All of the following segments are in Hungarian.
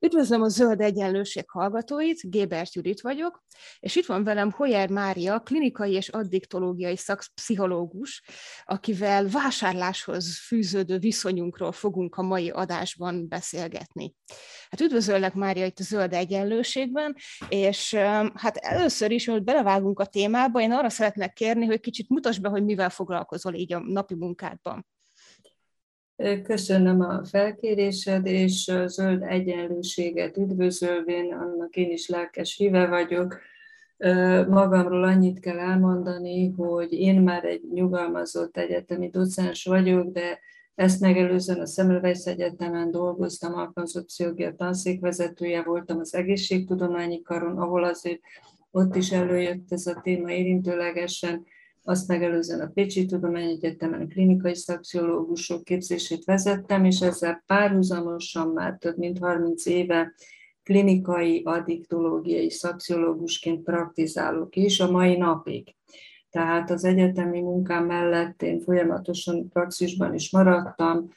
Üdvözlöm a Zöld Egyenlőség hallgatóit, Gébert Judit vagyok, és itt van velem Hoyer Mária, klinikai és addiktológiai szakpszichológus, akivel vásárláshoz fűződő viszonyunkról fogunk a mai adásban beszélgetni. Hát üdvözöllek Mária itt a Zöld Egyenlőségben, és hát először is, hogy belevágunk a témába, én arra szeretnék kérni, hogy kicsit mutasd be, hogy mivel foglalkozol így a napi munkádban. Köszönöm a felkérésed, és a zöld egyenlőséget üdvözölvén, annak én is lelkes híve vagyok. Magamról annyit kell elmondani, hogy én már egy nyugalmazott egyetemi docens vagyok, de ezt megelőzően a Semmelweis Egyetemen dolgoztam, alkalmazott pszichológia tanszékvezetője voltam az egészségtudományi karon, ahol azért ott is előjött ez a téma érintőlegesen, azt megelőzően a Pécsi Tudományegyetemen klinikai szakpszichológusok képzését vezettem, és ezzel párhuzamosan már több mint 30 éve klinikai addiktológiai szakpszichológusként praktizálok is a mai napig. Tehát az egyetemi munkám mellett én folyamatosan praxisban is maradtam,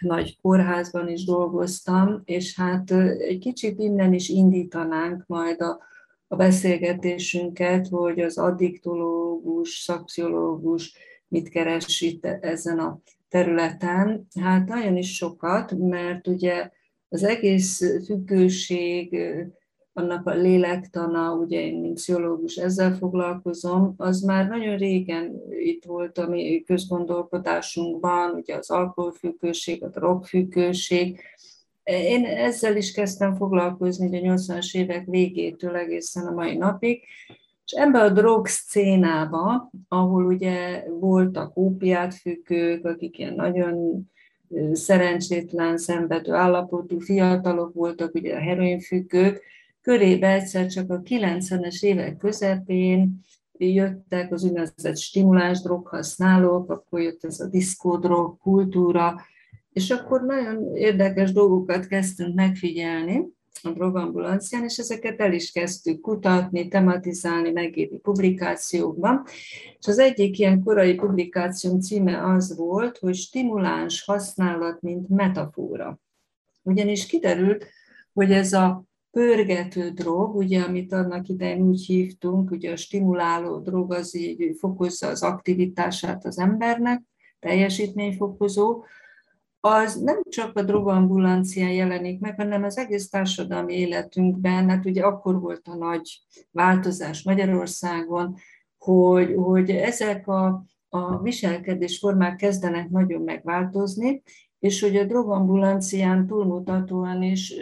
nagy kórházban is dolgoztam, és hát egy kicsit innen is indítanánk majd a a beszélgetésünket, hogy az addiktológus, szakpszichológus mit keres itt ezen a területen. Hát nagyon is sokat, mert ugye az egész függőség, annak a lélektana, ugye én, mint pszichológus ezzel foglalkozom, az már nagyon régen itt volt a mi közgondolkodásunkban, ugye az alkoholfüggőség, a drogfüggőség, én ezzel is kezdtem foglalkozni a 80-as évek végétől egészen a mai napig, és ebbe a drog szcénába, ahol ugye voltak ópiátfüggők, akik ilyen nagyon szerencsétlen, szenvedő állapotú fiatalok voltak, ugye a heroinfüggők, körébe egyszer csak a 90-es évek közepén jöttek az úgynevezett stimuláns droghasználók, akkor jött ez a diszkódrog kultúra, és akkor nagyon érdekes dolgokat kezdtünk megfigyelni a drogambulancián, és ezeket el is kezdtük kutatni, tematizálni, megírni publikációkban. És az egyik ilyen korai publikáció címe az volt, hogy stimuláns használat, mint metafora. Ugyanis kiderült, hogy ez a pörgető drog, ugye, amit annak idején úgy hívtunk, ugye a stimuláló drog az így fokozza az aktivitását az embernek, teljesítményfokozó, az nem csak a drogambulancián jelenik meg, hanem az egész társadalmi életünkben, hát ugye akkor volt a nagy változás Magyarországon, hogy, hogy ezek a, a viselkedésformák kezdenek nagyon megváltozni, és hogy a drogambulancián túlmutatóan is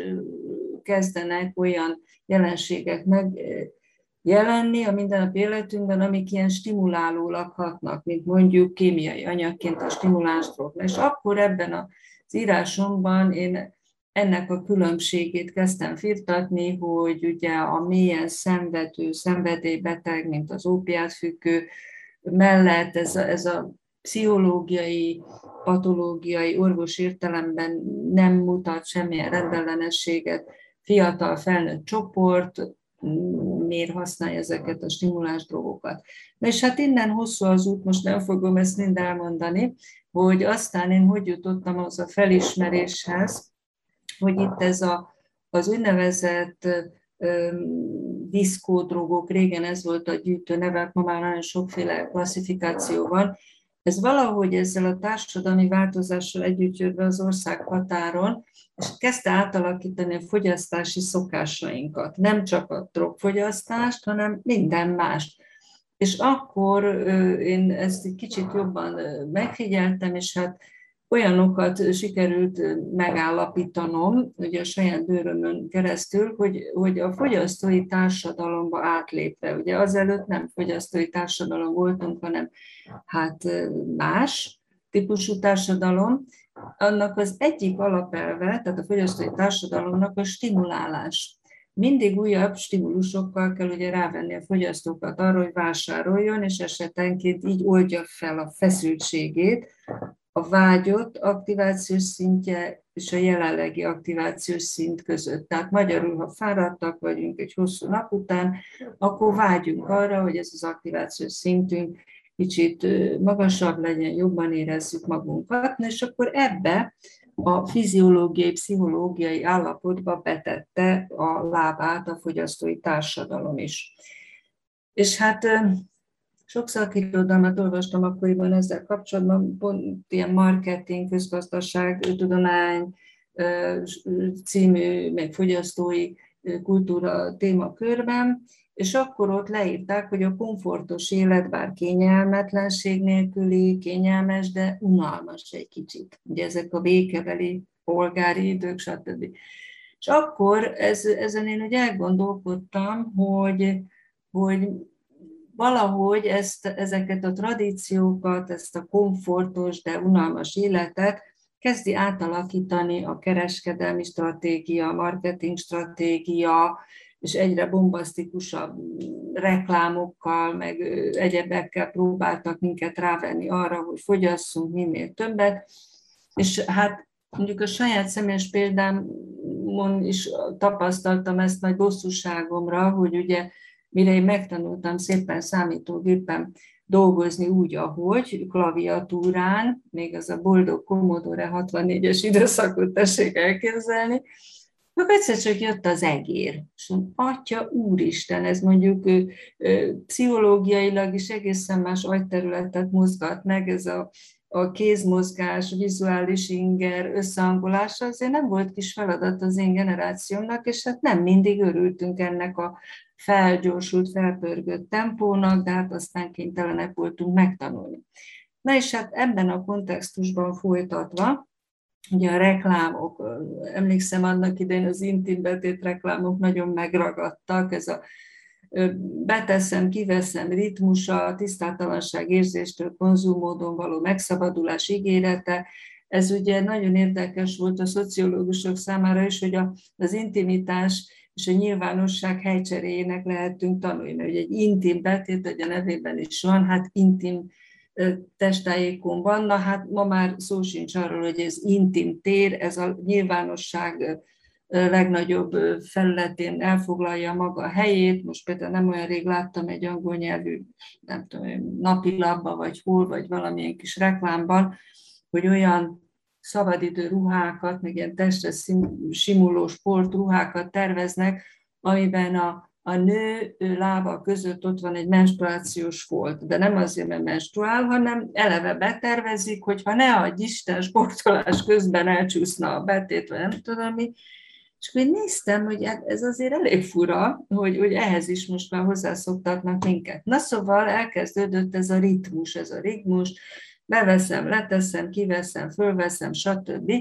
kezdenek olyan jelenségek meg jelenni a mindennapi életünkben, amik ilyen stimuláló hatnak, mint mondjuk kémiai anyagként a stimulánsdrog. És akkor ebben az írásomban én ennek a különbségét kezdtem firtatni, hogy ugye a mélyen szenvedő, szenvedélybeteg, mint az ópiátfüggő, mellett ez a, ez a pszichológiai, patológiai, orvos értelemben nem mutat semmilyen rendellenességet, fiatal felnőtt csoport, miért használja ezeket a stimuláns drogokat. Na és hát innen hosszú az út, most nem fogom ezt mind elmondani, hogy aztán én hogy jutottam az a felismeréshez, hogy itt ez a, az úgynevezett diszkódrogok, régen ez volt a gyűjtő neve, ma már nagyon sokféle klasszifikáció van, ez valahogy ezzel a társadalmi változással együtt jött be az ország határon, és kezdte átalakítani a fogyasztási szokásainkat. Nem csak a drogfogyasztást, hanem minden mást. És akkor én ezt egy kicsit jobban megfigyeltem, és hát olyanokat sikerült megállapítanom, ugye a saját bőrömön keresztül, hogy, hogy a fogyasztói társadalomba átlépve, ugye azelőtt nem fogyasztói társadalom voltunk, hanem hát más típusú társadalom, annak az egyik alapelve, tehát a fogyasztói társadalomnak a stimulálás. Mindig újabb stimulusokkal kell ugye rávenni a fogyasztókat arra, hogy vásároljon, és esetenként így oldja fel a feszültségét, a vágyott aktivációs szintje és a jelenlegi aktivációs szint között. Tehát magyarul, ha fáradtak vagyunk egy hosszú nap után, akkor vágyunk arra, hogy ez az aktivációs szintünk kicsit magasabb legyen, jobban érezzük magunkat, és akkor ebbe a fiziológiai, pszichológiai állapotba betette a lábát a fogyasztói társadalom is. És hát sok szakirodalmat olvastam akkoriban ezzel kapcsolatban, pont ilyen marketing, közgazdaság, tudomány című, meg fogyasztói kultúra témakörben, és akkor ott leírták, hogy a komfortos élet bár kényelmetlenség nélküli, kényelmes, de unalmas egy kicsit. Ugye ezek a békebeli polgári idők, stb. És akkor ez, ezen én úgy elgondolkodtam, hogy, hogy valahogy ezt, ezeket a tradíciókat, ezt a komfortos, de unalmas életet kezdi átalakítani a kereskedelmi stratégia, marketing stratégia, és egyre bombasztikusabb reklámokkal, meg egyebekkel próbáltak minket rávenni arra, hogy fogyasszunk minél többet, és hát mondjuk a saját személyes példámon is tapasztaltam ezt nagy bosszúságomra, hogy ugye mire én megtanultam szépen számítógépen dolgozni úgy, ahogy, klaviatúrán, még az a boldog Commodore 64-es időszakot tessék elképzelni, akkor egyszer csak jött az egér, és mondom, atya úristen, ez mondjuk ö, ö, pszichológiailag is egészen más agyterületet mozgat meg, ez a, a kézmozgás, vizuális inger összehangolása, azért nem volt kis feladat az én generációmnak, és hát nem mindig örültünk ennek a felgyorsult, felpörgött tempónak, de hát aztán kénytelenek voltunk megtanulni. Na és hát ebben a kontextusban folytatva, ugye a reklámok, emlékszem annak idején az intim betét reklámok nagyon megragadtak, ez a beteszem, kiveszem ritmusa, tisztátalanság érzéstől, konzumódon való megszabadulás ígérete, ez ugye nagyon érdekes volt a szociológusok számára is, hogy az intimitás és a nyilvánosság helycseréjének lehetünk tanulni, mert ugye egy intim betét, hogy a nevében is van, hát intim testájékon van, na hát ma már szó sincs arról, hogy ez intim tér, ez a nyilvánosság legnagyobb felületén elfoglalja maga a helyét. Most például nem olyan rég láttam egy angol nyelvű, nem tudom, napilapban, vagy hol, vagy valamilyen kis reklámban, hogy olyan szabadidő ruhákat, meg ilyen testre simuló sportruhákat terveznek, amiben a, a nő lába között ott van egy menstruációs folt, de nem azért, mert menstruál, hanem eleve betervezik, hogy ha ne adj Isten sportolás közben elcsúszna a betét, vagy nem tudom mi, és akkor néztem, hogy hát ez azért elég fura, hogy, hogy ehhez is most már hozzászoktatnak minket. Na szóval elkezdődött ez a ritmus, ez a ritmus, beveszem, leteszem, kiveszem, fölveszem, stb.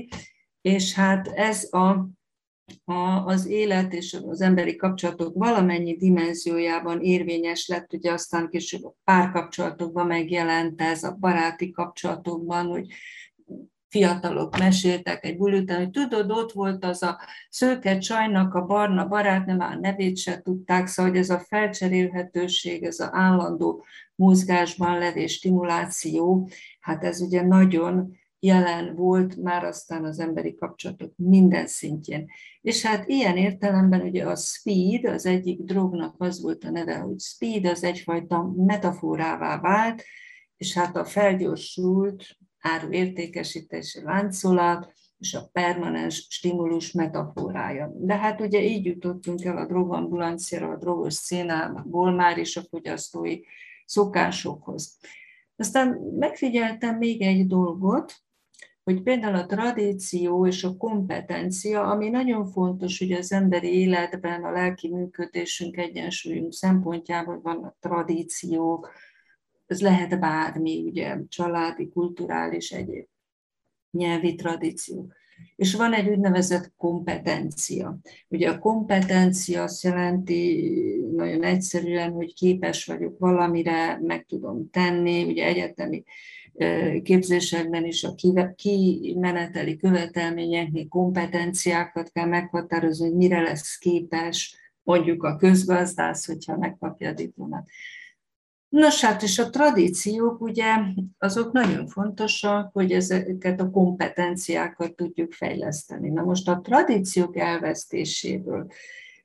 És hát ez a, a, az élet és az emberi kapcsolatok valamennyi dimenziójában érvényes lett, ugye aztán később a párkapcsolatokban megjelent ez, a baráti kapcsolatokban, hogy fiatalok meséltek egy buli után, hogy tudod, ott volt az a szőke csajnak a barna barátnő, már a nevét se tudták, szóval hogy ez a felcserélhetőség, ez az állandó mozgásban levés stimuláció, hát ez ugye nagyon jelen volt már aztán az emberi kapcsolatok minden szintjén. És hát ilyen értelemben ugye a speed, az egyik drognak az volt a neve, hogy speed, az egyfajta metaforává vált, és hát a felgyorsult áru értékesítési láncolat, és a permanens stimulus metaforája. De hát ugye így jutottunk el a drogambulanciára, a drogos szénából már is a fogyasztói szokásokhoz. Aztán megfigyeltem még egy dolgot, hogy például a tradíció és a kompetencia, ami nagyon fontos, hogy az emberi életben a lelki működésünk, egyensúlyunk szempontjából vannak tradíciók, ez lehet bármi, ugye családi, kulturális, egyéb nyelvi tradíció. És van egy úgynevezett kompetencia. Ugye a kompetencia azt jelenti nagyon egyszerűen, hogy képes vagyok valamire, meg tudom tenni, ugye egyetemi képzésekben is a kimeneteli követelményeknél kompetenciákat kell meghatározni, hogy mire lesz képes mondjuk a közgazdász, hogyha megkapja a diplomát. Nos hát, és a tradíciók ugye azok nagyon fontosak, hogy ezeket a kompetenciákat tudjuk fejleszteni. Na most a tradíciók elvesztéséből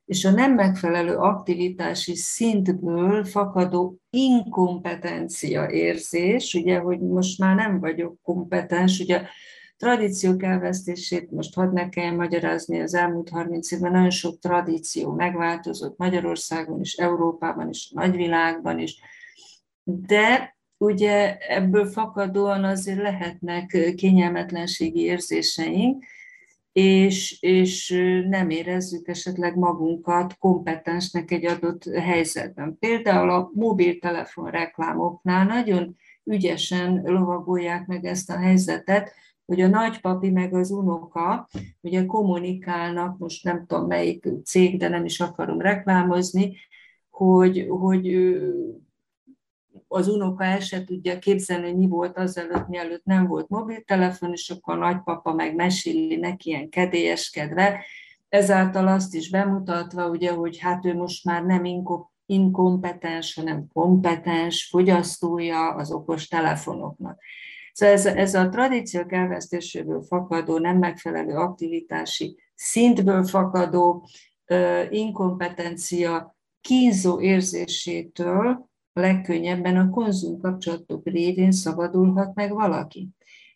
és a nem megfelelő aktivitási szintből fakadó inkompetencia érzés, ugye, hogy most már nem vagyok kompetens, ugye tradíciók elvesztését most hadd ne kelljen magyarázni, az elmúlt 30 évben nagyon sok tradíció megváltozott Magyarországon is, Európában is, nagyvilágban is, de ugye ebből fakadóan azért lehetnek kényelmetlenségi érzéseink, és, és nem érezzük esetleg magunkat kompetensnek egy adott helyzetben. Például a mobiltelefon reklámoknál nagyon ügyesen lovagolják meg ezt a helyzetet, hogy a nagypapi meg az unoka ugye kommunikálnak, most nem tudom melyik cég, de nem is akarom reklámozni, hogy, hogy az unoka el se tudja képzelni, mi volt azelőtt, mielőtt nem volt mobiltelefon, és akkor a nagypapa meg meséli neki ilyen kedélyeskedve, ezáltal azt is bemutatva, ugye, hogy hát ő most már nem inkompetens, hanem kompetens fogyasztója az okos telefonoknak. Szóval ez, ez a tradíciók elvesztéséből fakadó, nem megfelelő aktivitási szintből fakadó inkompetencia kínzó érzésétől legkönnyebben a konzum kapcsolatok révén szabadulhat meg valaki.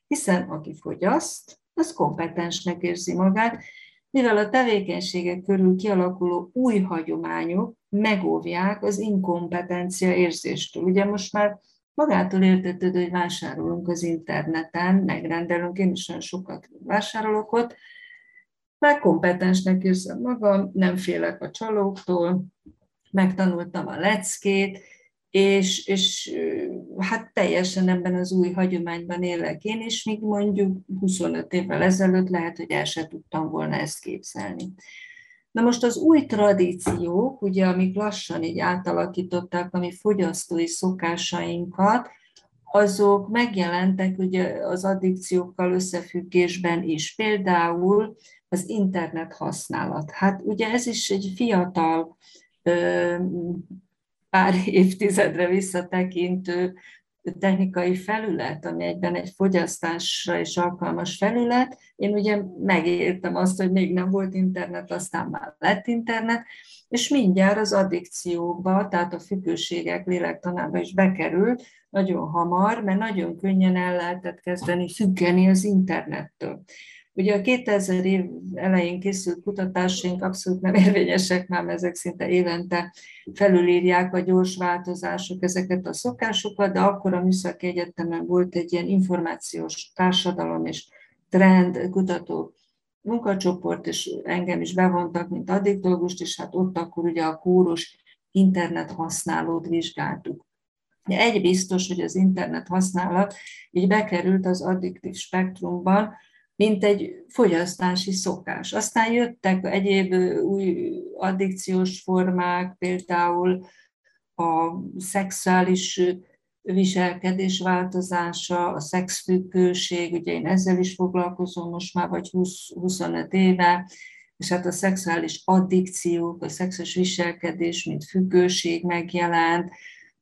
Hiszen aki fogyaszt, az kompetensnek érzi magát, mivel a tevékenységek körül kialakuló új hagyományok megóvják az inkompetencia érzéstől. Ugye most már magától értetődő, hogy vásárolunk az interneten, megrendelünk, én is olyan sokat vásárolok ott, már kompetensnek érzem magam, nem félek a csalóktól, megtanultam a leckét, és, és hát teljesen ebben az új hagyományban élek én, és még mondjuk 25 évvel ezelőtt lehet, hogy el sem tudtam volna ezt képzelni. Na most az új tradíciók, ugye, amik lassan így átalakították a mi fogyasztói szokásainkat, azok megjelentek ugye az addikciókkal összefüggésben is. Például az internet használat. Hát ugye ez is egy fiatal pár évtizedre visszatekintő technikai felület, ami egyben egy fogyasztásra is alkalmas felület. Én ugye megértem azt, hogy még nem volt internet, aztán már lett internet, és mindjárt az addikciókba, tehát a függőségek lélektanába is bekerült, nagyon hamar, mert nagyon könnyen el lehetett kezdeni függeni az internettől. Ugye a 2000 év elején készült kutatásaink abszolút nem érvényesek, már ezek szinte évente felülírják a gyors változások ezeket a szokásokat, de akkor a Műszaki Egyetemen volt egy ilyen információs társadalom és trend kutató munkacsoport, és engem is bevontak, mint addiktológust, és hát ott akkor ugye a kórus internet használót vizsgáltuk. Egy biztos, hogy az internet használat így bekerült az addiktív spektrumban, mint egy fogyasztási szokás. Aztán jöttek egyéb új addikciós formák, például a szexuális viselkedés változása, a szexfüggőség, ugye én ezzel is foglalkozom most már vagy 20, 25 éve, és hát a szexuális addikciók, a szexuális viselkedés, mint függőség megjelent,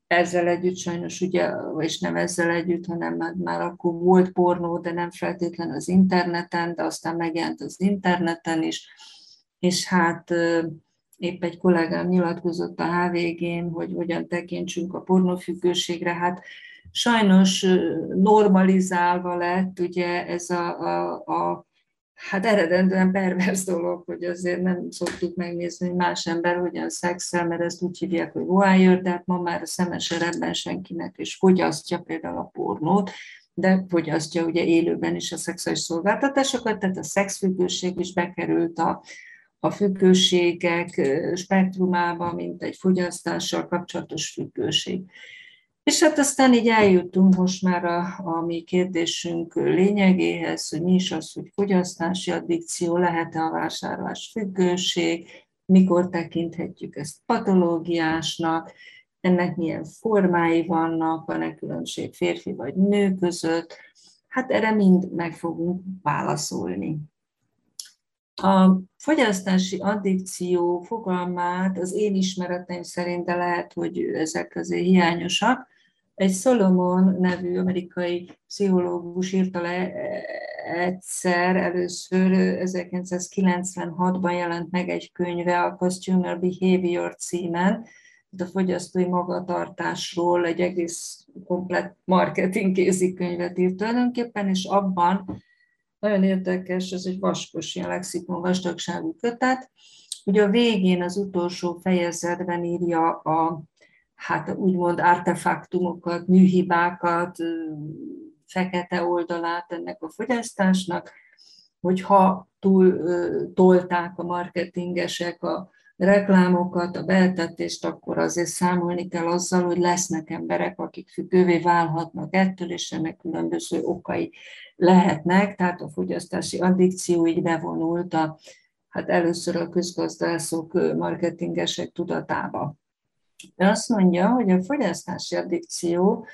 ezzel együtt sajnos ugye, és nem ezzel együtt, hanem már, már akkor volt pornó, de nem feltétlen az interneten, de aztán megjelent az interneten is, és hát épp egy kollégám nyilatkozott a HVG-n, hogy hogyan tekintsünk a pornófüggőségre, hát sajnos normalizálva lett ugye ez a, a, a hát eredendően pervers dolog, hogy azért nem szoktuk megnézni, hogy más ember hogyan szexel, mert ezt úgy hívják, hogy voyeur, de hát ma már a szemes eredben senkinek is fogyasztja például a pornót, de fogyasztja ugye élőben is a szexuális szolgáltatásokat, tehát a szexfüggőség is bekerült a, a függőségek spektrumába, mint egy fogyasztással kapcsolatos függőség. És hát aztán így eljutunk most már a, a mi kérdésünk lényegéhez, hogy mi is az, hogy fogyasztási addikció, lehet-e a vásárlás függőség, mikor tekinthetjük ezt patológiásnak, ennek milyen formái vannak, van-e különbség férfi vagy nő között, hát erre mind meg fogunk válaszolni. A fogyasztási addikció fogalmát az én ismereteim szerint, de lehet, hogy ezek azért hiányosak, egy Solomon nevű amerikai pszichológus írta le egyszer, először 1996-ban jelent meg egy könyve a Consumer Behavior címen, a fogyasztói magatartásról egy egész komplet marketing kézikönyvet írt tulajdonképpen, és abban nagyon érdekes, ez egy vaskos, ilyen lexikon vastagságú kötet. Ugye a végén, az utolsó fejezetben írja a, hát úgymond artefaktumokat, műhibákat, fekete oldalát ennek a fogyasztásnak, hogyha túl tolták a marketingesek a reklámokat, a beltetést, akkor azért számolni kell azzal, hogy lesznek emberek, akik függővé válhatnak ettől, és ennek különböző okai lehetnek, tehát a fogyasztási addikció így bevonult a, hát először a közgazdászok, marketingesek tudatába. Azt mondja, hogy a fogyasztási addikció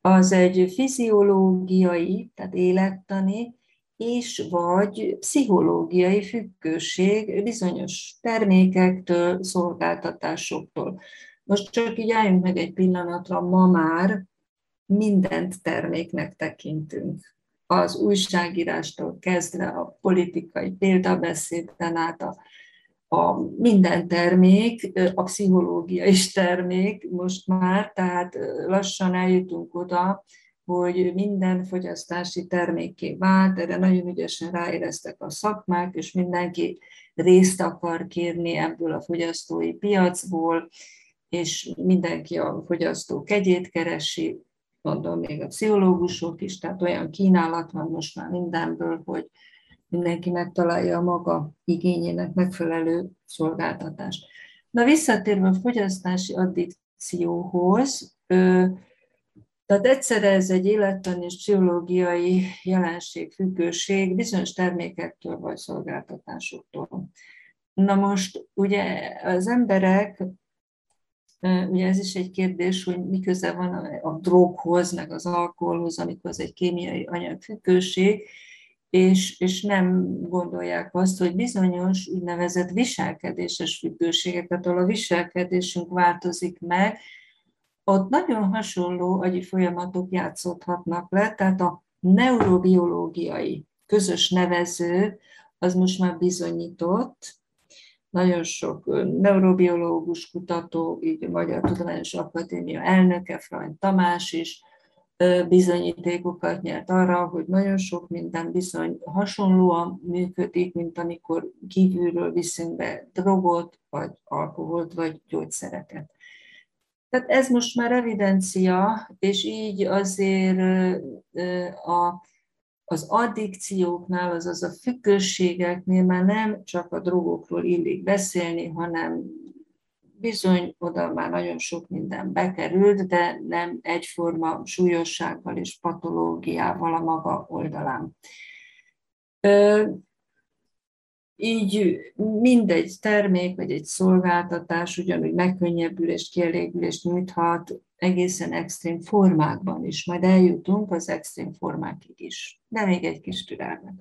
az egy fiziológiai, tehát élettani, és vagy pszichológiai függőség bizonyos termékektől, szolgáltatásoktól. Most csak így álljunk meg egy pillanatra, ma már mindent terméknek tekintünk. Az újságírástól kezdve a politikai példabeszéden át a, a minden termék, a pszichológia is termék most már, tehát lassan eljutunk oda, hogy minden fogyasztási termékké vált, erre nagyon ügyesen ráéreztek a szakmák, és mindenki részt akar kérni ebből a fogyasztói piacból, és mindenki a fogyasztó kegyét keresi, mondom még a pszichológusok is, tehát olyan kínálat van most már mindenből, hogy mindenki megtalálja a maga igényének megfelelő szolgáltatást. Na visszatérve a fogyasztási addikcióhoz, tehát egyszerre ez egy élettani és pszichológiai jelenség, függőség bizonyos termékektől vagy szolgáltatásoktól. Na most ugye az emberek, ugye ez is egy kérdés, hogy mi köze van a, droghoz, meg az alkoholhoz, amikor az egy kémiai anyagfüggőség, és, és nem gondolják azt, hogy bizonyos úgynevezett viselkedéses függőségeket, ahol a viselkedésünk változik meg, ott nagyon hasonló agyi folyamatok játszódhatnak le, tehát a neurobiológiai közös nevező az most már bizonyított, nagyon sok neurobiológus kutató, így a Magyar Tudományos Akadémia elnöke, Frany Tamás is bizonyítékokat nyert arra, hogy nagyon sok minden bizony hasonlóan működik, mint amikor kívülről viszünk be drogot, vagy alkoholt, vagy gyógyszereket. Tehát ez most már evidencia, és így azért a, az addikcióknál, azaz a függőségeknél már nem csak a drogokról illik beszélni, hanem bizony oda már nagyon sok minden bekerült, de nem egyforma súlyossággal és patológiával a maga oldalán. Így mindegy termék vagy egy szolgáltatás ugyanúgy megkönnyebbülést, kielégülést nyújthat egészen extrém formákban is. Majd eljutunk az extrém formákig is, de még egy kis türelmet.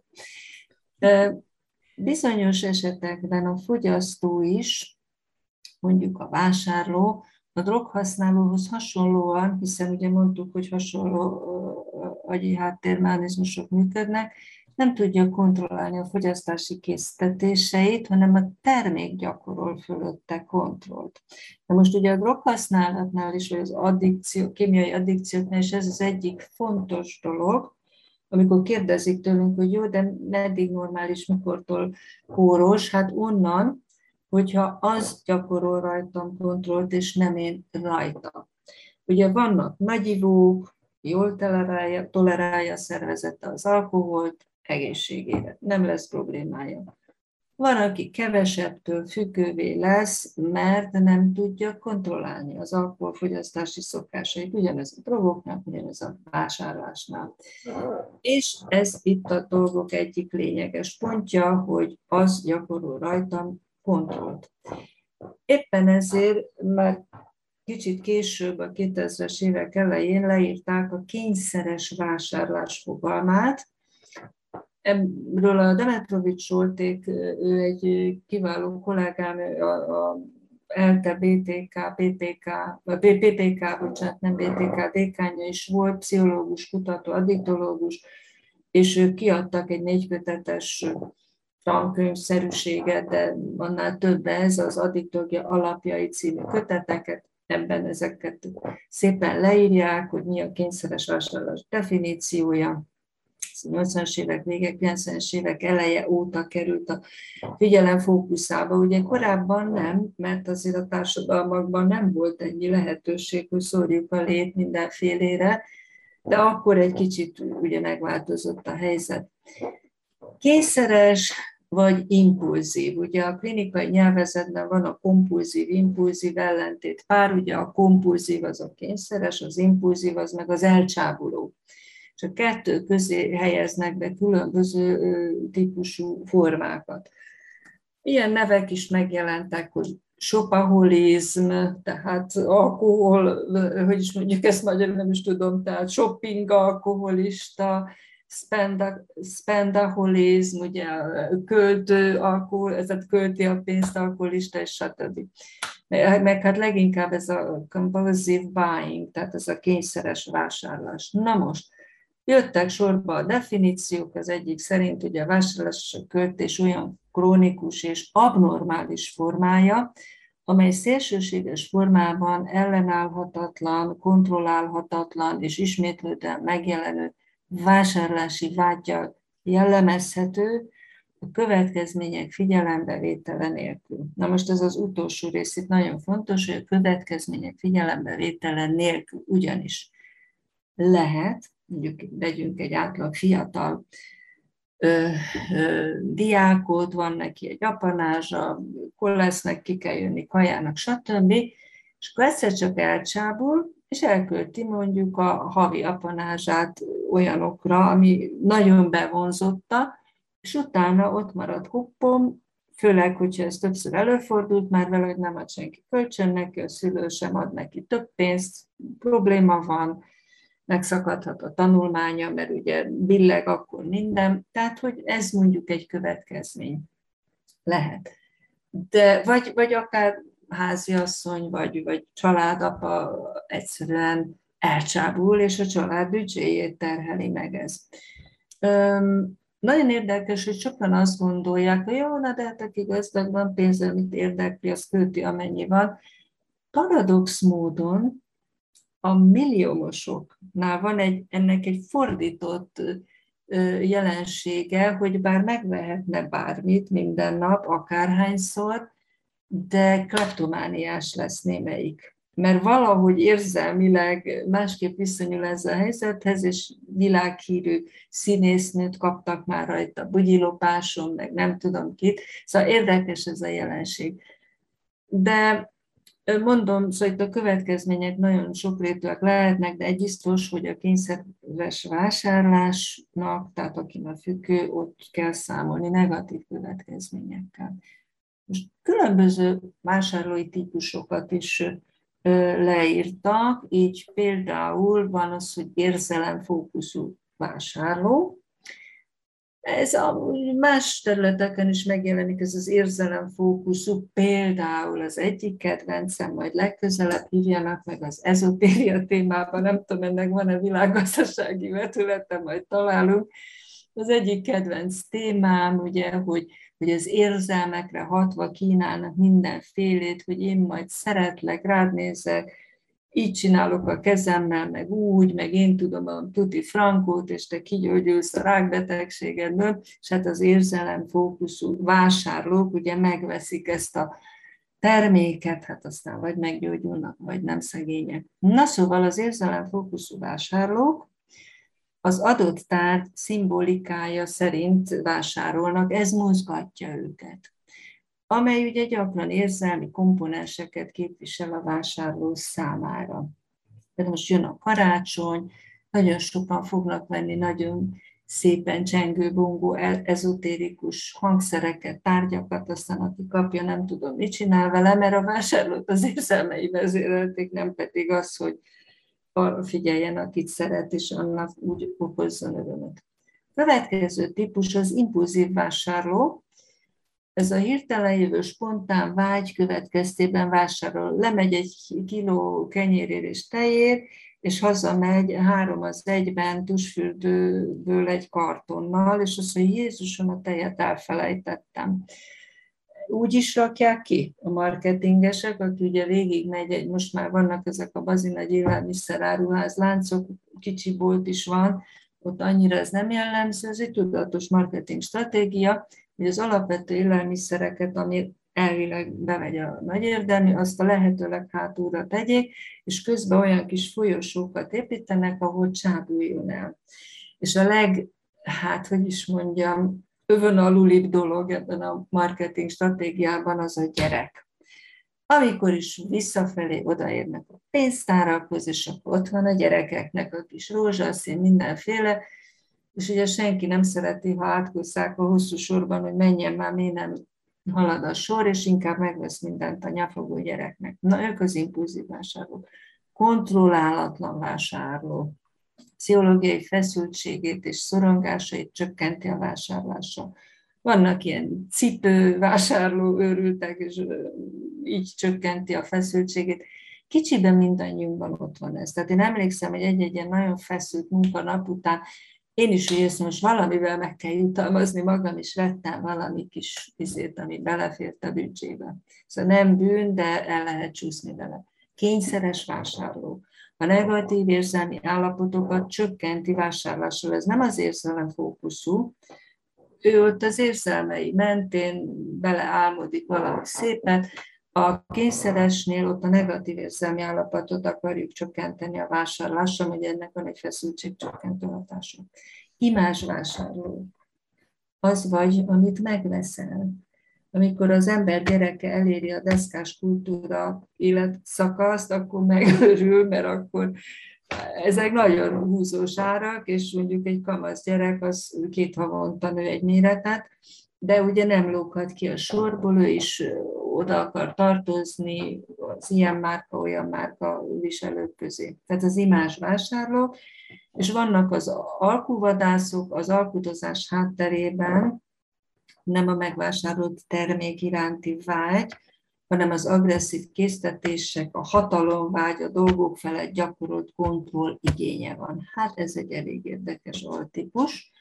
Bizonyos esetekben a fogyasztó is, mondjuk a vásárló, a droghasználóhoz hasonlóan, hiszen ugye mondtuk, hogy hasonló agyi háttérmechanizmusok működnek, nem tudja kontrollálni a fogyasztási késztetéseit, hanem a termék gyakorol fölötte kontrollt. De most ugye a droghasználatnál is, vagy az addikció, kémiai addikcióknál is ez az egyik fontos dolog, amikor kérdezik tőlünk, hogy jó, de meddig normális, mikortól kóros, hát onnan, hogyha az gyakorol rajtam kontrollt, és nem én rajta. Ugye vannak nagyivók, jól tolerálja, tolerálja szervezete az alkoholt, egészségére. Nem lesz problémája. Van, aki kevesebbtől függővé lesz, mert nem tudja kontrollálni az alkoholfogyasztási szokásait, ugyanez a drogoknál, ugyanez a vásárlásnál. És ez itt a dolgok egyik lényeges pontja, hogy az gyakorol rajtam kontrollt. Éppen ezért már kicsit később, a 2000-es évek elején leírták a kényszeres vásárlás fogalmát, Ebből a Demetrovics Solték, ő egy kiváló kollégám, a, a ELTE, BTK, PTK, PPK, bocsánat, nem BTK, dékánya is volt, pszichológus, kutató, addiktológus, és ők kiadtak egy négykötetes tankönyvszerűséget, de annál több ez az addiktológia alapjai című köteteket, ebben ezeket szépen leírják, hogy mi a kényszeres vásárlás definíciója, 80-as évek vége, 90-es évek eleje óta került a figyelem fókuszába. Ugye korábban nem, mert azért a társadalmakban nem volt ennyi lehetőség, hogy szórjuk a lét mindenfélére, de akkor egy kicsit ugye megváltozott a helyzet. Kényszeres vagy impulzív. Ugye a klinikai nyelvezetben van a kompulzív, impulzív ellentét pár, ugye a kompulzív az a kényszeres, az impulzív az meg az elcsábuló és a kettő közé helyeznek be különböző típusú formákat. Ilyen nevek is megjelentek, hogy sopaholizm, tehát alkohol, hogy is mondjuk ezt magyarul nem is tudom, tehát shopping alkoholista, spendaholizm, ugye költő alkohol, ez a költi a pénzt alkoholista, és stb. Meg hát leginkább ez a compulsive buying, tehát ez a kényszeres vásárlás. Na most, Jöttek sorba a definíciók, az egyik szerint ugye a vásárlás költés olyan krónikus és abnormális formája, amely szélsőséges formában ellenállhatatlan, kontrollálhatatlan és ismétlődően megjelenő vásárlási vágyal jellemezhető, a következmények figyelembevétele nélkül. Na most ez az utolsó rész itt nagyon fontos, hogy a következmények figyelembevétele nélkül ugyanis lehet, mondjuk vegyünk egy átlag fiatal ö, ö, diákot, van neki egy apanázsa, lesznek, ki kell jönni kajának, stb. És akkor egyszer csak elcsábul, és elkölti mondjuk a havi apanázsát olyanokra, ami nagyon bevonzotta, és utána ott marad hoppom, főleg, hogyha ez többször előfordult már vele, hogy nem ad senki kölcsön neki, a szülő sem ad neki több pénzt, probléma van, megszakadhat a tanulmánya, mert ugye billeg akkor minden, tehát hogy ez mondjuk egy következmény lehet. De vagy, vagy akár háziasszony, vagy, vagy családapa egyszerűen elcsábul, és a család büdzséjét terheli meg ez. Öm, nagyon érdekes, hogy sokan azt gondolják, hogy jó, na de hát aki gazdag van, pénze, amit érdekli, az költi, amennyi van. Paradox módon a milliómosoknál van egy, ennek egy fordított jelensége, hogy bár megvehetne bármit minden nap, akárhányszor, de kleptomániás lesz némelyik. Mert valahogy érzelmileg másképp viszonyul ez a helyzethez, és világhírű színésznőt kaptak már rajta bugyilopáson, meg nem tudom kit. Szóval érdekes ez a jelenség. De Mondom, szóval itt a következmények nagyon sokrétűek lehetnek, de egy biztos, hogy a kényszeres vásárlásnak, tehát aki a függő, ott kell számolni negatív következményekkel. Most különböző vásárlói típusokat is leírtak, így például van az, hogy érzelemfókuszú vásárló, ez a más területeken is megjelenik ez az érzelemfókuszú, például az egyik kedvencem, majd legközelebb hívjanak meg az ezotéria témában, nem tudom, ennek van-e világgazdasági vetülete, majd találunk. Az egyik kedvenc témám, ugye, hogy, hogy az érzelmekre hatva kínálnak mindenfélét, hogy én majd szeretlek, rád nézek, így csinálok a kezemmel, meg úgy, meg én tudom a tuti frankót, és te kigyógyulsz a rákbetegségedből, és hát az érzelem fókuszú vásárlók ugye megveszik ezt a terméket, hát aztán vagy meggyógyulnak, vagy nem szegények. Na szóval az érzelem fókuszú vásárlók az adott tárgy szimbolikája szerint vásárolnak, ez mozgatja őket amely ugye gyakran érzelmi komponenseket képvisel a vásárló számára. De most jön a karácsony, nagyon sokan fognak venni nagyon szépen csengő, bongó, ezotérikus hangszereket, tárgyakat, aztán aki kapja, nem tudom, mit csinál vele, mert a vásárlót az érzelmei vezérelték, nem pedig az, hogy arra figyeljen, akit szeret, és annak úgy okozzon örömet. Következő típus az impulzív vásárló. Ez a hirtelen jövő spontán vágy következtében vásárol. Lemegy egy kiló kenyérér és tejér, és hazamegy három az egyben tusfürdőből egy kartonnal, és azt mondja, Jézusom, a tejet elfelejtettem. Úgy is rakják ki a marketingesek, aki ugye végigmegy, egy, most már vannak ezek a bazinagy élelmiszeráruház láncok, kicsi bolt is van, ott annyira ez nem jellemző, ez egy tudatos marketing stratégia, hogy az alapvető élelmiszereket, ami elvileg bemegy a nagy érdemi, azt a lehetőleg hátulra tegyék, és közben olyan kis folyosókat építenek, ahol csábuljon el. És a leg, hát hogy is mondjam, övön alulibb dolog ebben a marketing stratégiában az a gyerek. Amikor is visszafelé odaérnek a pénztárakhoz, és akkor ott van a gyerekeknek a kis rózsaszín, mindenféle, és ugye senki nem szereti, ha átkozzák a hosszú sorban, hogy menjen már, mi nem halad a sor, és inkább megvesz mindent a nyafogó gyereknek. Na, ők az impulzív vásárlók. Kontrollálatlan vásárló. Pszichológiai feszültségét és szorongásait csökkenti a vásárlása. Vannak ilyen cipő vásárló őrültek, és így csökkenti a feszültségét. Kicsiben mindannyiunkban ott van ez. Tehát én emlékszem, hogy egy-egy ilyen nagyon feszült munkanap után én is érzem, most valamivel meg kell jutalmazni magam, és vettem valami kis vizét, ami belefért a büdzsébe. Szóval nem bűn, de el lehet csúszni vele. Kényszeres vásárló. A negatív érzelmi állapotokat csökkenti vásárlással. Ez nem az érzelem fókuszú, ő ott az érzelmei mentén beleálmodik valami szépet, a kényszeresnél ott a negatív érzelmi állapotot akarjuk csökkenteni a vásárlással, hogy ennek van egy feszültségcsökkentő hatása. vásárló. Az vagy, amit megveszel. Amikor az ember gyereke eléri a deszkás kultúra életszakaszt, akkor megörül, mert akkor ezek nagyon húzós árak, és mondjuk egy kamasz gyerek az két havonta nő egy méretet, de ugye nem lóghat ki a sorból, ő is oda akar tartozni az ilyen márka, olyan márka viselők közé. Tehát az imás vásárlók, és vannak az alkuvadászok az alkudozás hátterében, nem a megvásárolt termék iránti vágy, hanem az agresszív késztetések, a hatalomvágy, a dolgok felett gyakorolt kontroll igénye van. Hát ez egy elég érdekes altípus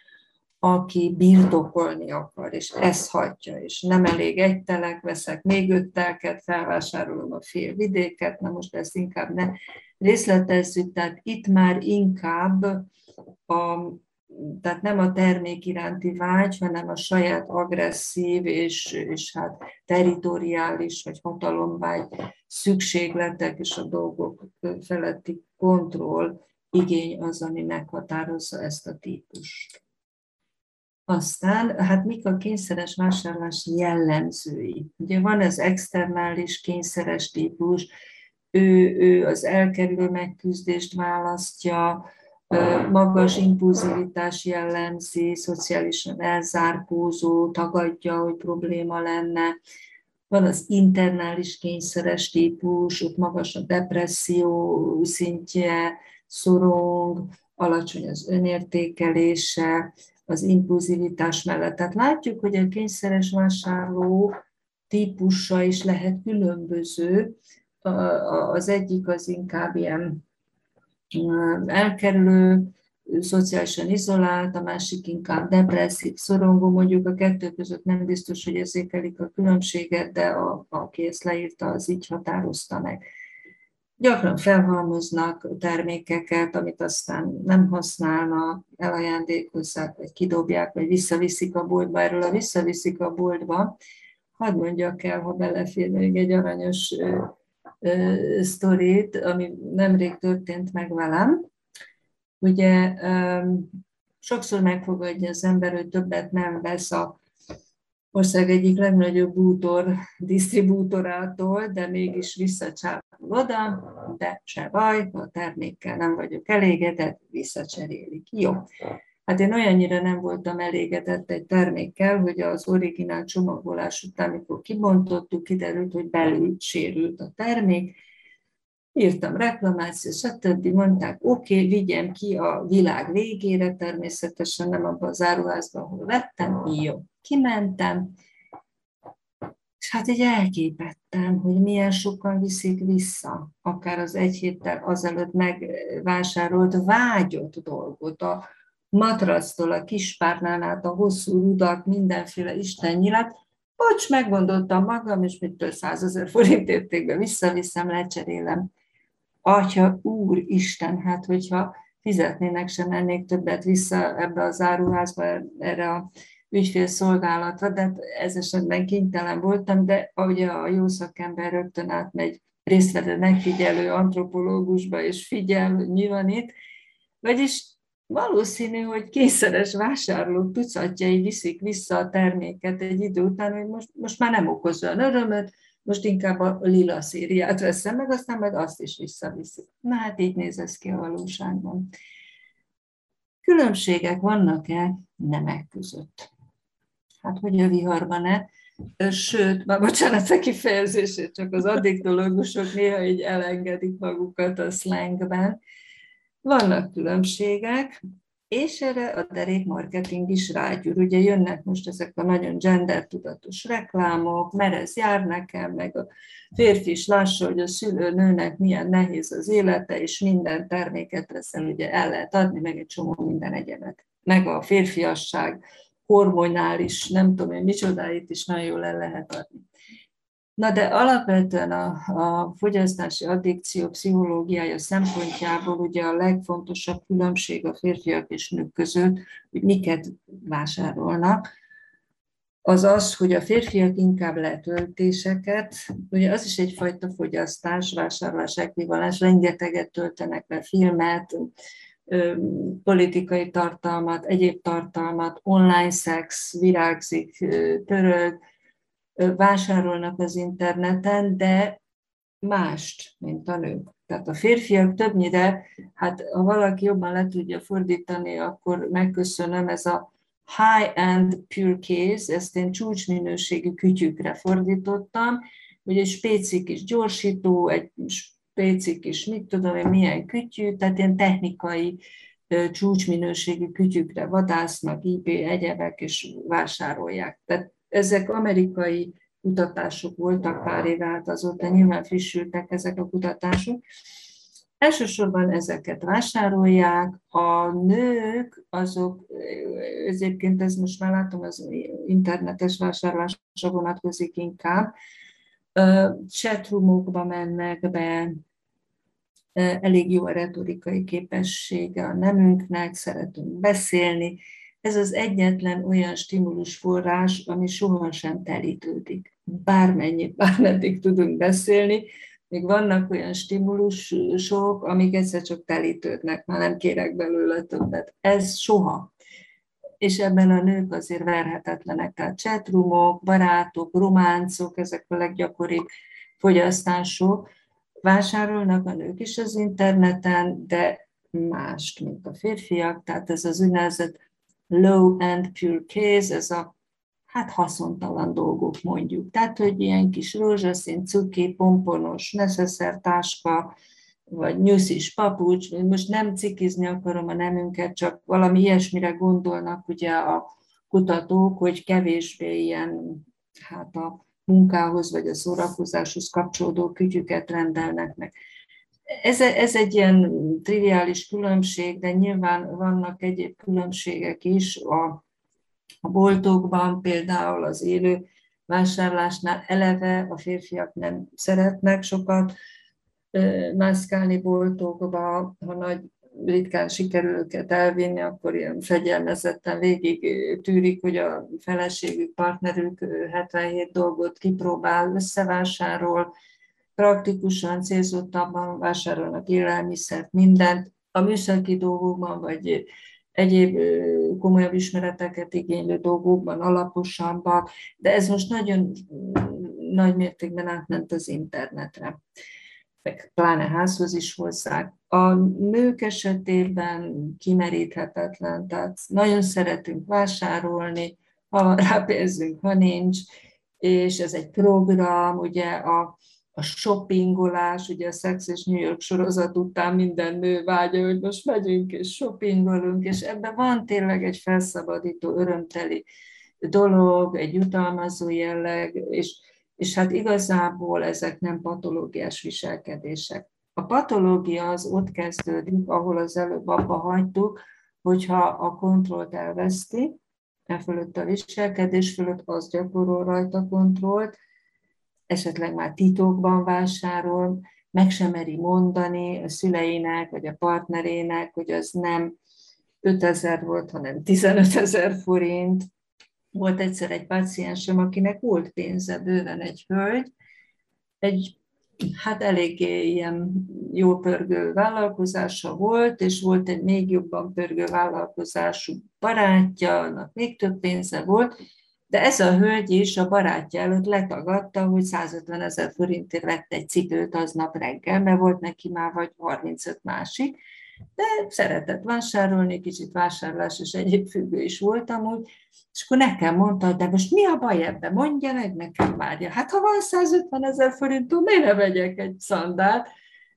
aki birtokolni akar, és ezt hagyja, és nem elég egy telek, veszek még öt telket, felvásárolom a fél vidéket, na most ezt inkább ne részletezzük, tehát itt már inkább a, tehát nem a termék iránti vágy, hanem a saját agresszív és, és hát teritoriális vagy hatalomvágy szükségletek és a dolgok feletti kontroll igény az, ami meghatározza ezt a típust. Aztán, hát mik a kényszeres vásárlás jellemzői? Ugye van az externális kényszeres típus, ő, ő az elkerülő megküzdést választja, magas impulzivitás jellemzi, szociálisan elzárkózó, tagadja, hogy probléma lenne. Van az internális kényszeres típus, ott magas a depresszió szintje, szorong, alacsony az önértékelése, az impulzivitás mellett. Tehát látjuk, hogy a kényszeres vásárló típusa is lehet különböző. Az egyik az inkább ilyen elkerülő, szociálisan izolált, a másik inkább depresszív, szorongó, mondjuk a kettő között nem biztos, hogy érzékelik a különbséget, de a, aki ezt leírta, az így határozta meg. Gyakran felhalmoznak termékeket, amit aztán nem használnak, elajándékozzák, vagy kidobják, vagy visszaviszik a boltba. Erről a visszaviszik a boltba, hadd mondjak el, ha belefér még egy aranyos sztorit, ami nemrég történt meg velem. Ugye sokszor megfogadja az ember, hogy többet nem vesz a ország egyik legnagyobb bútor disztribútorától, de mégis visszacsápul oda, de se baj, a termékkel nem vagyok elégedett, visszacserélik. Jó. Hát én olyannyira nem voltam elégedett egy termékkel, hogy az originál csomagolás után, amikor kibontottuk, kiderült, hogy belül sérült a termék, írtam reklamációt, stb. Mondták, oké, okay, vigyem ki a világ végére, természetesen nem abban az áruházban, ahol vettem, jó. Kimentem, és hát így elképettem, hogy milyen sokan viszik vissza, akár az egy héttel azelőtt megvásárolt vágyott dolgot, a matrasztól a kispárnán át a hosszú rudak, mindenféle istennyilat, Bocs, meggondoltam magam, és mitől százezer forint értékben visszaviszem, lecserélem. Atya, úr, Isten, hát hogyha fizetnének, sem mennék többet vissza ebbe az áruházba, erre a ügyfélszolgálatra, de hát ez esetben kénytelen voltam, de ugye a jó szakember rögtön átmegy résztvevő megfigyelő antropológusba, és figyel, mi van itt. Vagyis valószínű, hogy kényszeres vásárlók tucatjai viszik vissza a terméket egy idő után, hogy most, most már nem okoz olyan örömöt, most inkább a lila szériát veszem meg, aztán majd azt is visszaviszik. Na hát így néz ez ki a valóságban. Különbségek vannak-e nemek között? Hát, hogy a viharban-e? Sőt, már bocsánat a kifejezését, csak az addiktológusok néha így elengedik magukat a slangben. Vannak különbségek, és erre a derék marketing is rágyúr. Ugye jönnek most ezek a nagyon gender tudatos reklámok, merez jár nekem, meg a férfi is lássa, hogy a szülőnőnek milyen nehéz az élete, és minden terméket ezzel ugye el lehet adni, meg egy csomó minden egyebet. Meg a férfiasság hormonális, nem tudom én micsodáit is nagyon jól el lehet adni. Na de alapvetően a, a fogyasztási addikció pszichológiája szempontjából ugye a legfontosabb különbség a férfiak és nők között, hogy miket vásárolnak, az az, hogy a férfiak inkább letöltéseket, ugye az is egyfajta fogyasztás, vásárlás, ekvivalens, rengeteget töltenek le filmet, politikai tartalmat, egyéb tartalmat, online szex, virágzik, törög, vásárolnak az interneten, de mást, mint a nők. Tehát a férfiak többnyire, hát ha valaki jobban le tudja fordítani, akkor megköszönöm, ez a high-end pure case, ezt én csúcsminőségű kütyükre fordítottam, hogy egy spéci kis gyorsító, egy spéci kis mit tudom én milyen kütyű, tehát ilyen technikai csúcsminőségű kütyükre vadásznak, IP egyebek, és vásárolják. Tehát ezek amerikai kutatások voltak pár éve át, azóta nyilván frissültek ezek a kutatások. Elsősorban ezeket vásárolják, a nők azok, egyébként ez most már látom, az internetes vásárlásra vonatkozik inkább, chatroomokba mennek be, elég jó a retorikai képessége a nemünknek, szeretünk beszélni, ez az egyetlen olyan stimulusforrás, ami sohasem telítődik. Bármennyit, bármeddig tudunk beszélni, még vannak olyan stimulusok, amik egyszer csak telítődnek, már nem kérek belőle többet. Ez soha. És ebben a nők azért verhetetlenek. Tehát chatroomok, barátok, románcok, ezek a leggyakoribb fogyasztások. Vásárolnak a nők is az interneten, de mást, mint a férfiak. Tehát ez az úgynevezett low and pure case, ez a hát haszontalan dolgok mondjuk. Tehát, hogy ilyen kis rózsaszín, cuki, pomponos, neszeszer táska, vagy nyuszis papucs, most nem cikizni akarom a nemünket, csak valami ilyesmire gondolnak ugye a kutatók, hogy kevésbé ilyen hát a munkához vagy a szórakozáshoz kapcsolódó kütyüket rendelnek meg. Ez, ez egy ilyen triviális különbség, de nyilván vannak egyéb különbségek is. A, a boltokban például az élő vásárlásnál eleve a férfiak nem szeretnek sokat mászkálni boltokba, ha nagy ritkán sikerül őket elvinni, akkor ilyen fegyelmezetten végig tűrik, hogy a feleségük, partnerük 77 dolgot kipróbál, összevásárol, praktikusan, célzottabban vásárolnak élelmiszert, mindent. A műszaki dolgokban, vagy egyéb komolyabb ismereteket igénylő dolgokban alaposabbak, de ez most nagyon nagy mértékben átment az internetre, meg pláne házhoz is hozzák. A nők esetében kimeríthetetlen, tehát nagyon szeretünk vásárolni, ha rá pénzünk, ha nincs, és ez egy program, ugye a a shoppingolás, ugye a Sex és New York sorozat után minden nő vágya, hogy most megyünk és shoppingolunk, és ebben van tényleg egy felszabadító, örömteli dolog, egy jutalmazó jelleg, és, és hát igazából ezek nem patológiás viselkedések. A patológia az ott kezdődik, ahol az előbb abba hagytuk, hogyha a kontrollt elveszti, e fölött a viselkedés fölött, az gyakorol rajta kontrollt, esetleg már titokban vásárol, meg sem meri mondani a szüleinek, vagy a partnerének, hogy az nem 5000 volt, hanem 15 ezer forint. Volt egyszer egy paciensem, akinek volt pénze, bőven egy hölgy, egy hát eléggé ilyen jó pörgő vállalkozása volt, és volt egy még jobban pörgő vállalkozású barátja, annak még több pénze volt, de ez a hölgy is a barátja előtt letagadta, hogy 150 ezer forintért vett egy cipőt aznap reggel, mert volt neki már vagy 35 másik, de szeretett vásárolni, kicsit vásárlás és egyéb függő is voltam úgy, és akkor nekem mondta, de most mi a baj ebben, mondja meg nekem várja. Hát ha van 150 ezer forintom, miért ne vegyek egy szandált?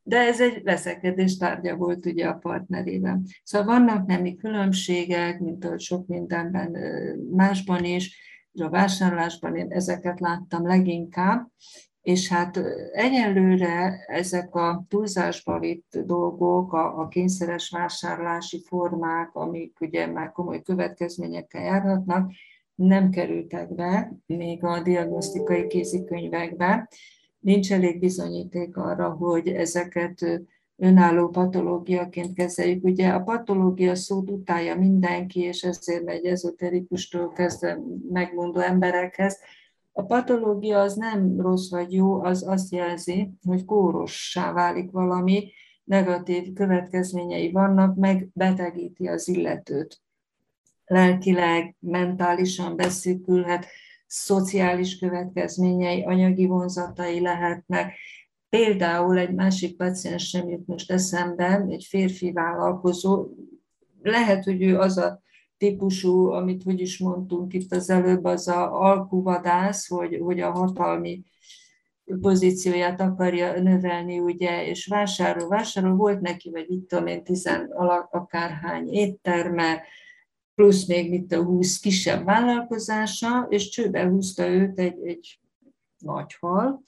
De ez egy veszekedés tárgya volt ugye a partnerében. Szóval vannak nemi különbségek, mint ahogy sok mindenben másban is, a vásárlásban én ezeket láttam leginkább, és hát egyelőre ezek a túlzásba vitt dolgok, a, a kényszeres vásárlási formák, amik ugye már komoly következményekkel járhatnak, nem kerültek be még a diagnosztikai kézikönyvekbe. Nincs elég bizonyíték arra, hogy ezeket önálló patológiaként kezeljük. Ugye a patológia szót utálja mindenki, és ezért megy ezoterikustól kezdve megmondó emberekhez. A patológia az nem rossz vagy jó, az azt jelzi, hogy kórossá válik valami, negatív következményei vannak, meg betegíti az illetőt. Lelkileg, mentálisan beszűkülhet, szociális következményei, anyagi vonzatai lehetnek, Például egy másik paciens sem jut most eszembe, egy férfi vállalkozó, lehet, hogy ő az a típusú, amit hogy is mondtunk itt az előbb, az a alkuvadász, hogy, hogy a hatalmi pozícióját akarja növelni, ugye, és vásárol, vásárol, volt neki, vagy itt tudom én, tizen akárhány étterme, plusz még mit a húsz kisebb vállalkozása, és csőbe húzta őt egy, egy nagy hal,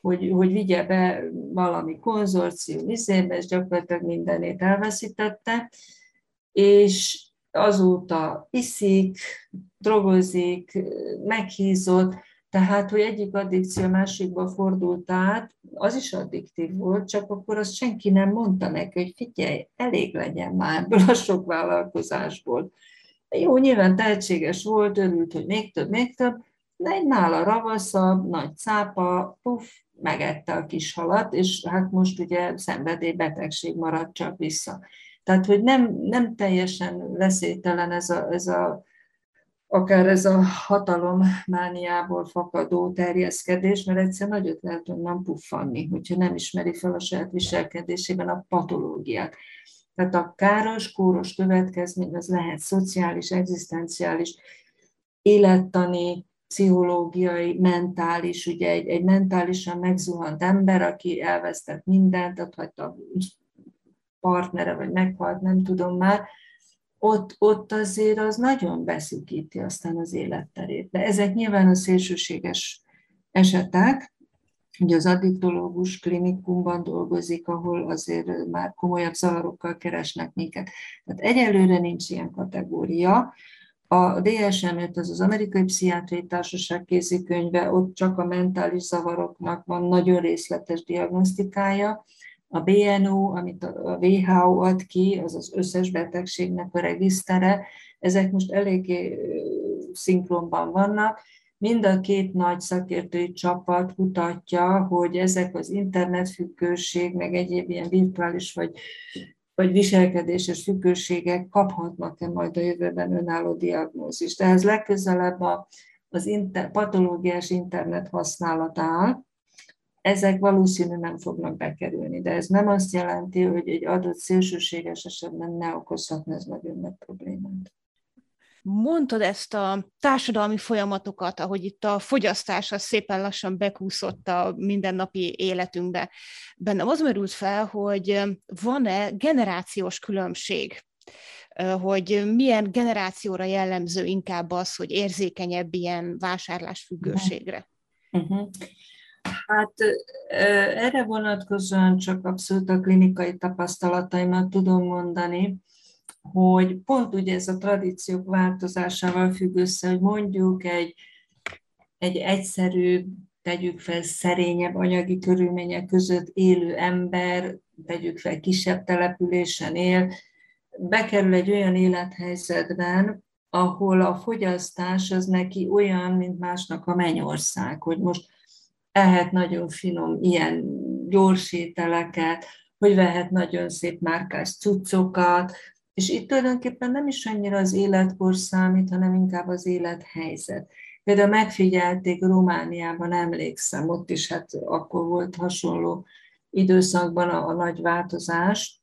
hogy, hogy vigye be valami konzorcium vizébe, és gyakorlatilag mindenét elveszítette, és azóta iszik, drogozik, meghízott, tehát, hogy egyik addikció másikba fordult át, az is addiktív volt, csak akkor azt senki nem mondta neki, hogy figyelj, elég legyen már ebből a sok vállalkozásból. Jó, nyilván tehetséges volt, örült, hogy még több, még több, de egy nála ravaszabb, nagy cápa, puff, megette a kis halat, és hát most ugye szenvedélybetegség maradt csak vissza. Tehát, hogy nem, nem teljesen veszélytelen ez a, ez a akár ez a hatalommániából fakadó terjeszkedés, mert egyszer nagyot lehet onnan puffanni, hogyha nem ismeri fel a saját viselkedésében a patológiát. Tehát a káros, kóros következmény az lehet szociális, egzisztenciális, élettani, pszichológiai, mentális, ugye egy, egy mentálisan megzuhant ember, aki elvesztett mindent, ott hagyta partnere, vagy meghalt, nem tudom már, ott, ott azért az nagyon beszűkíti aztán az életterét. De ezek nyilván a szélsőséges esetek, Ugye az addiktológus klinikumban dolgozik, ahol azért már komolyabb zavarokkal keresnek minket. Tehát egyelőre nincs ilyen kategória. A DSM-5, az az Amerikai Pszichiátriai Társaság kézikönyve, ott csak a mentális zavaroknak van nagyon részletes diagnosztikája. A BNO, amit a WHO ad ki, az az összes betegségnek a regisztere, ezek most eléggé szinkronban vannak. Mind a két nagy szakértői csapat kutatja, hogy ezek az internetfüggőség, meg egyéb ilyen virtuális vagy vagy viselkedéses függőségek kaphatnak-e majd a jövőben önálló diagnózist. Ehhez legközelebb a, az inter, patológiás internet használatál, ezek valószínű nem fognak bekerülni, de ez nem azt jelenti, hogy egy adott szélsőséges esetben ne okozhatna ez nagyon nagy problémát. Mondtad ezt a társadalmi folyamatokat, ahogy itt a fogyasztás az szépen lassan bekúszott a mindennapi életünkbe. Bennem az merült fel, hogy van-e generációs különbség hogy milyen generációra jellemző inkább az, hogy érzékenyebb ilyen vásárlásfüggőségre. Uh-huh. Hát erre vonatkozóan csak abszolút a klinikai tapasztalataimat tudom mondani, hogy pont ugye ez a tradíciók változásával függ össze, hogy mondjuk egy, egy egyszerű, tegyük fel szerényebb anyagi körülmények között élő ember, tegyük fel kisebb településen él, bekerül egy olyan élethelyzetben, ahol a fogyasztás az neki olyan, mint másnak a mennyország, hogy most ehet nagyon finom ilyen gyors ételeket, hogy vehet nagyon szép márkás cuccokat, és itt tulajdonképpen nem is annyira az életkor számít, hanem inkább az élethelyzet. Például megfigyelték Romániában, emlékszem, ott is hát akkor volt hasonló időszakban a, a nagy változás,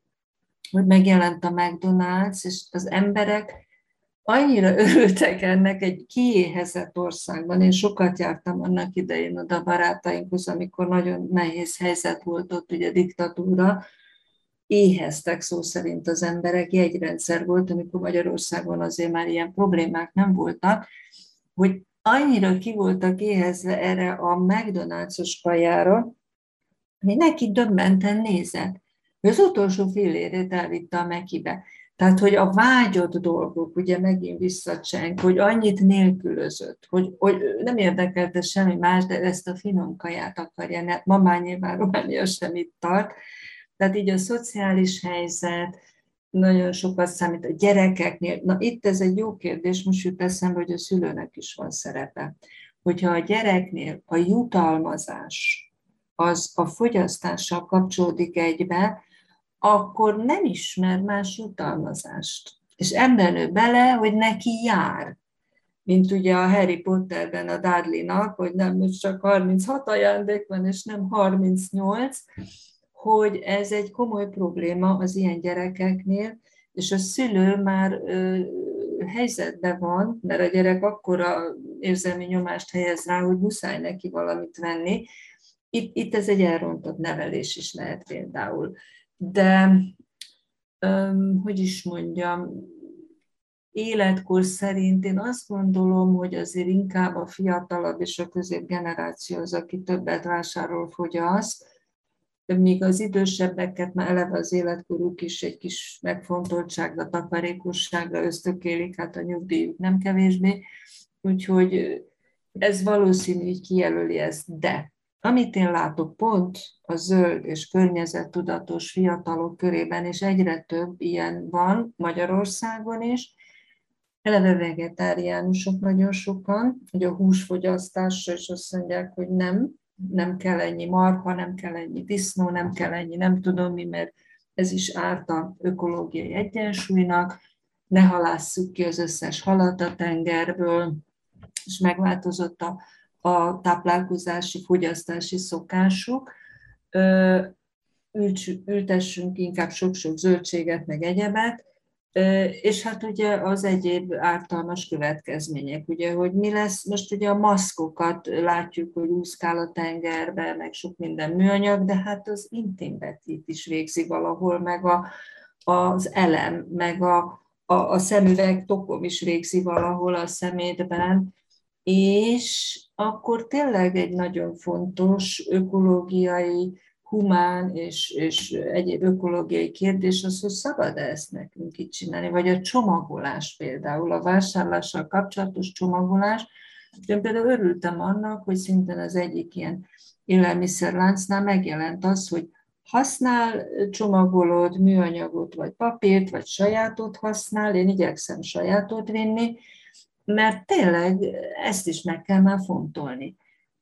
hogy megjelent a McDonald's, és az emberek annyira örültek ennek egy kiéhezett országban. Én sokat jártam annak idején oda barátainkhoz, amikor nagyon nehéz helyzet volt ott, ugye diktatúra, éheztek szó szerint az emberek, jegyrendszer volt, amikor Magyarországon azért már ilyen problémák nem voltak, hogy annyira ki voltak éhezve erre a McDonald's-os kajára, neki döbbenten nézett. Az utolsó fillérét elvitte a Mekibe. Tehát, hogy a vágyott dolgok, ugye megint visszacseng, hogy annyit nélkülözött, hogy, hogy nem érdekelte semmi más, de ezt a finom kaját akarja. Ma már nyilván Románia sem itt tart, tehát így a szociális helyzet nagyon sokat számít a gyerekeknél. Na itt ez egy jó kérdés, most jut eszembe, hogy a szülőnek is van szerepe. Hogyha a gyereknél a jutalmazás az a fogyasztással kapcsolódik egybe, akkor nem ismer más jutalmazást. És ebben ő bele, hogy neki jár. Mint ugye a Harry Potterben a Dudley-nak, hogy nem most csak 36 ajándék van, és nem 38, hogy ez egy komoly probléma az ilyen gyerekeknél, és a szülő már ö, helyzetben van, mert a gyerek akkora érzelmi nyomást helyez rá, hogy muszáj neki valamit venni. Itt, itt ez egy elrontott nevelés is lehet például. De, ö, hogy is mondjam, életkor szerint én azt gondolom, hogy azért inkább a fiatalabb és a középgeneráció az, aki többet vásárol, fogyaszt, míg az idősebbeket már eleve az életkoruk is egy kis megfontoltságra, takarékosságra ösztökélik, hát a nyugdíjuk nem kevésbé, úgyhogy ez valószínű, hogy kijelöli ezt, de amit én látok pont a zöld és környezettudatos fiatalok körében, és egyre több ilyen van Magyarországon is, eleve vegetáriánusok nagyon sokan, hogy a húsfogyasztásra is azt mondják, hogy nem, nem kell ennyi marha, nem kell ennyi disznó, nem kell ennyi nem tudom mi, mert ez is árt a ökológiai egyensúlynak, ne halásszuk ki az összes halat a tengerből, és megváltozott a, a táplálkozási, fogyasztási szokásuk. Ültessünk inkább sok-sok zöldséget, meg egyebet, és hát ugye az egyéb ártalmas következmények, ugye, hogy mi lesz, most ugye a maszkokat látjuk, hogy úszkál a tengerbe, meg sok minden műanyag, de hát az intimbetit is végzi valahol, meg a, az elem, meg a, a, a szemüveg tokom is végzi valahol a szemétben, és akkor tényleg egy nagyon fontos ökológiai humán és, és egyéb ökológiai kérdés az, hogy szabad ezt nekünk itt csinálni, vagy a csomagolás például, a vásárlással kapcsolatos csomagolás. Én például örültem annak, hogy szintén az egyik ilyen élelmiszerláncnál megjelent az, hogy használ csomagolód, műanyagot, vagy papírt, vagy sajátot használ, én igyekszem sajátot vinni, mert tényleg ezt is meg kell már fontolni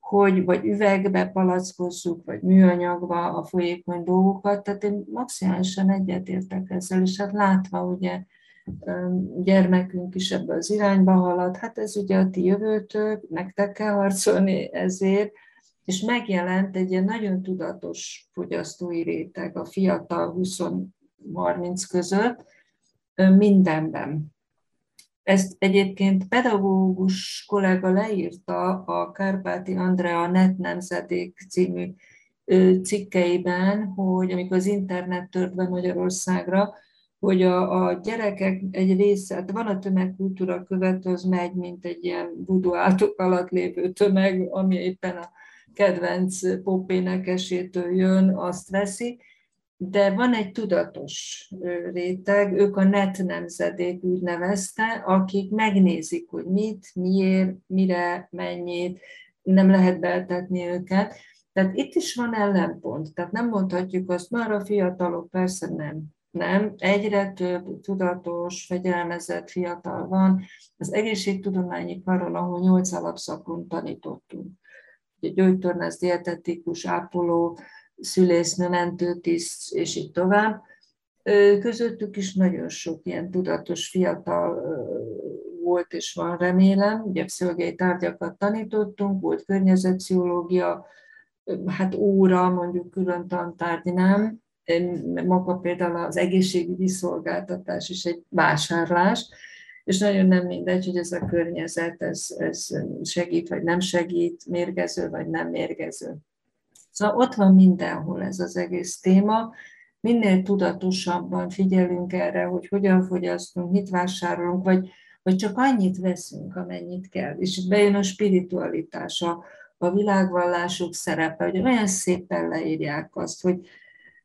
hogy vagy üvegbe palackozzuk, vagy műanyagba a folyékony dolgokat, tehát én maximálisan egyetértek ezzel, és hát látva ugye gyermekünk is ebbe az irányba halad, hát ez ugye a ti jövőtök, nektek kell harcolni ezért, és megjelent egy ilyen nagyon tudatos fogyasztói réteg a fiatal 20-30 között mindenben. Ezt egyébként pedagógus kollega leírta a Kárpáti Andrea Net Nemzedék című cikkeiben, hogy amikor az internet tört be Magyarországra, hogy a, a gyerekek egy része, hát van a tömegkultúra követő, az megy, mint egy ilyen buduátok alatt lévő tömeg, ami éppen a kedvenc popénekesétől jön, azt veszi, de van egy tudatos réteg, ők a net nemzedék úgy nevezte, akik megnézik, hogy mit, miért, mire, mennyit, nem lehet beltetni őket. Tehát itt is van ellenpont. Tehát nem mondhatjuk azt, már a fiatalok persze nem. Nem, egyre több tudatos, fegyelmezett fiatal van. Az egészségtudományi karon, ahol nyolc alapszakon tanítottunk. Ugye gyógytornász, dietetikus, ápoló, szülésznő, mentőtiszt, és így tovább. Közöttük is nagyon sok ilyen tudatos fiatal volt és van, remélem. Ugye pszichológiai tárgyakat tanítottunk, volt környezetpszichológia, hát óra, mondjuk külön tantárgy nem. Maga például az egészségügyi szolgáltatás is egy vásárlás, és nagyon nem mindegy, hogy ez a környezet ez, ez segít vagy nem segít, mérgező vagy nem mérgező. Szóval ott van mindenhol ez az egész téma, minél tudatosabban figyelünk erre, hogy hogyan fogyasztunk, mit vásárolunk, vagy, vagy csak annyit veszünk, amennyit kell. És itt bejön a spiritualitás, a, a világvallások szerepe, hogy olyan szépen leírják azt, hogy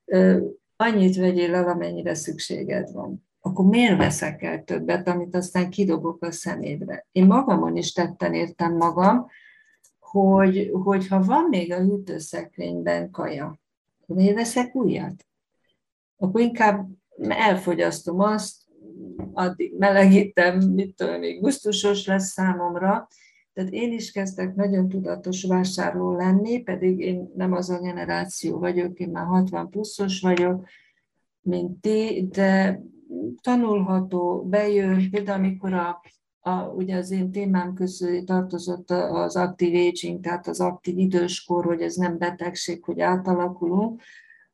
ö, annyit vegyél el, amennyire szükséged van. Akkor miért veszek el többet, amit aztán kidobok a szemédre? Én magamon is tetten értem magam, hogy, hogyha van még a hűtőszekrényben kaja, miért veszek újat? Akkor inkább elfogyasztom azt, addig melegítem, mit tudom, még gusztusos lesz számomra. Tehát én is kezdek nagyon tudatos vásárló lenni, pedig én nem az a generáció vagyok, én már 60 pluszos vagyok, mint ti, de tanulható, bejön, például amikor a a, ugye az én témám közül tartozott az aktív aging, tehát az aktív időskor, hogy ez nem betegség, hogy átalakulunk,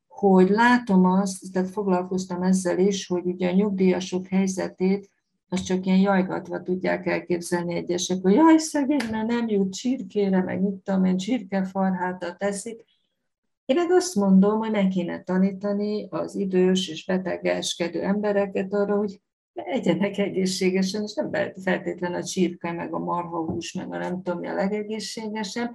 hogy látom azt, tehát foglalkoztam ezzel is, hogy ugye a nyugdíjasok helyzetét azt csak ilyen jajgatva tudják elképzelni egyesek, hogy jaj, szegény, mert nem jut csirkére, meg mit tudom én, csirkefarhátat teszik. Én meg azt mondom, hogy meg kéne tanítani az idős és betegeskedő embereket arra, hogy egyenek egészségesen, és nem feltétlen a csirke, meg a marhahús, meg a nem tudom a legegészségesebb.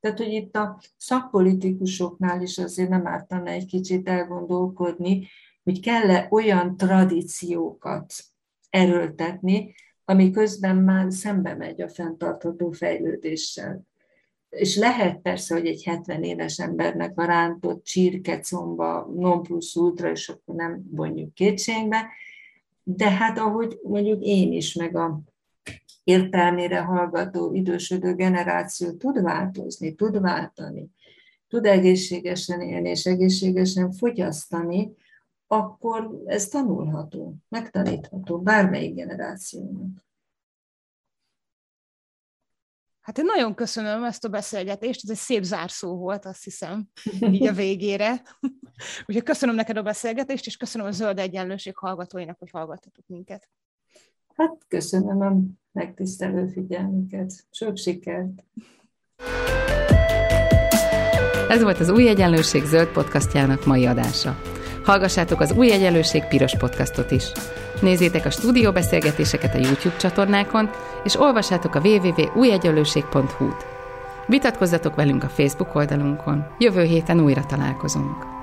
Tehát, hogy itt a szakpolitikusoknál is azért nem ártana egy kicsit elgondolkodni, hogy kell-e olyan tradíciókat erőltetni, ami közben már szembe megy a fenntartható fejlődéssel. És lehet persze, hogy egy 70 éves embernek a rántott csirkecomba non plus ultra, és akkor nem vonjuk kétségbe, de hát ahogy mondjuk én is, meg a értelmére hallgató idősödő generáció tud változni, tud váltani, tud egészségesen élni és egészségesen fogyasztani, akkor ez tanulható, megtanítható bármelyik generációnak. Hát én nagyon köszönöm ezt a beszélgetést, ez egy szép zárszó volt, azt hiszem, így a végére. Úgyhogy köszönöm neked a beszélgetést, és köszönöm a Zöld Egyenlőség hallgatóinak, hogy hallgattatok minket. Hát köszönöm a megtisztelő figyelmüket. Sok sikert! Ez volt az Új Egyenlőség zöld podcastjának mai adása. Hallgassátok az Új Egyenlőség piros podcastot is. Nézzétek a stúdióbeszélgetéseket a YouTube csatornákon, és olvassátok a www.újegyenlőség.hu-t. Vitatkozzatok velünk a Facebook oldalunkon. Jövő héten újra találkozunk.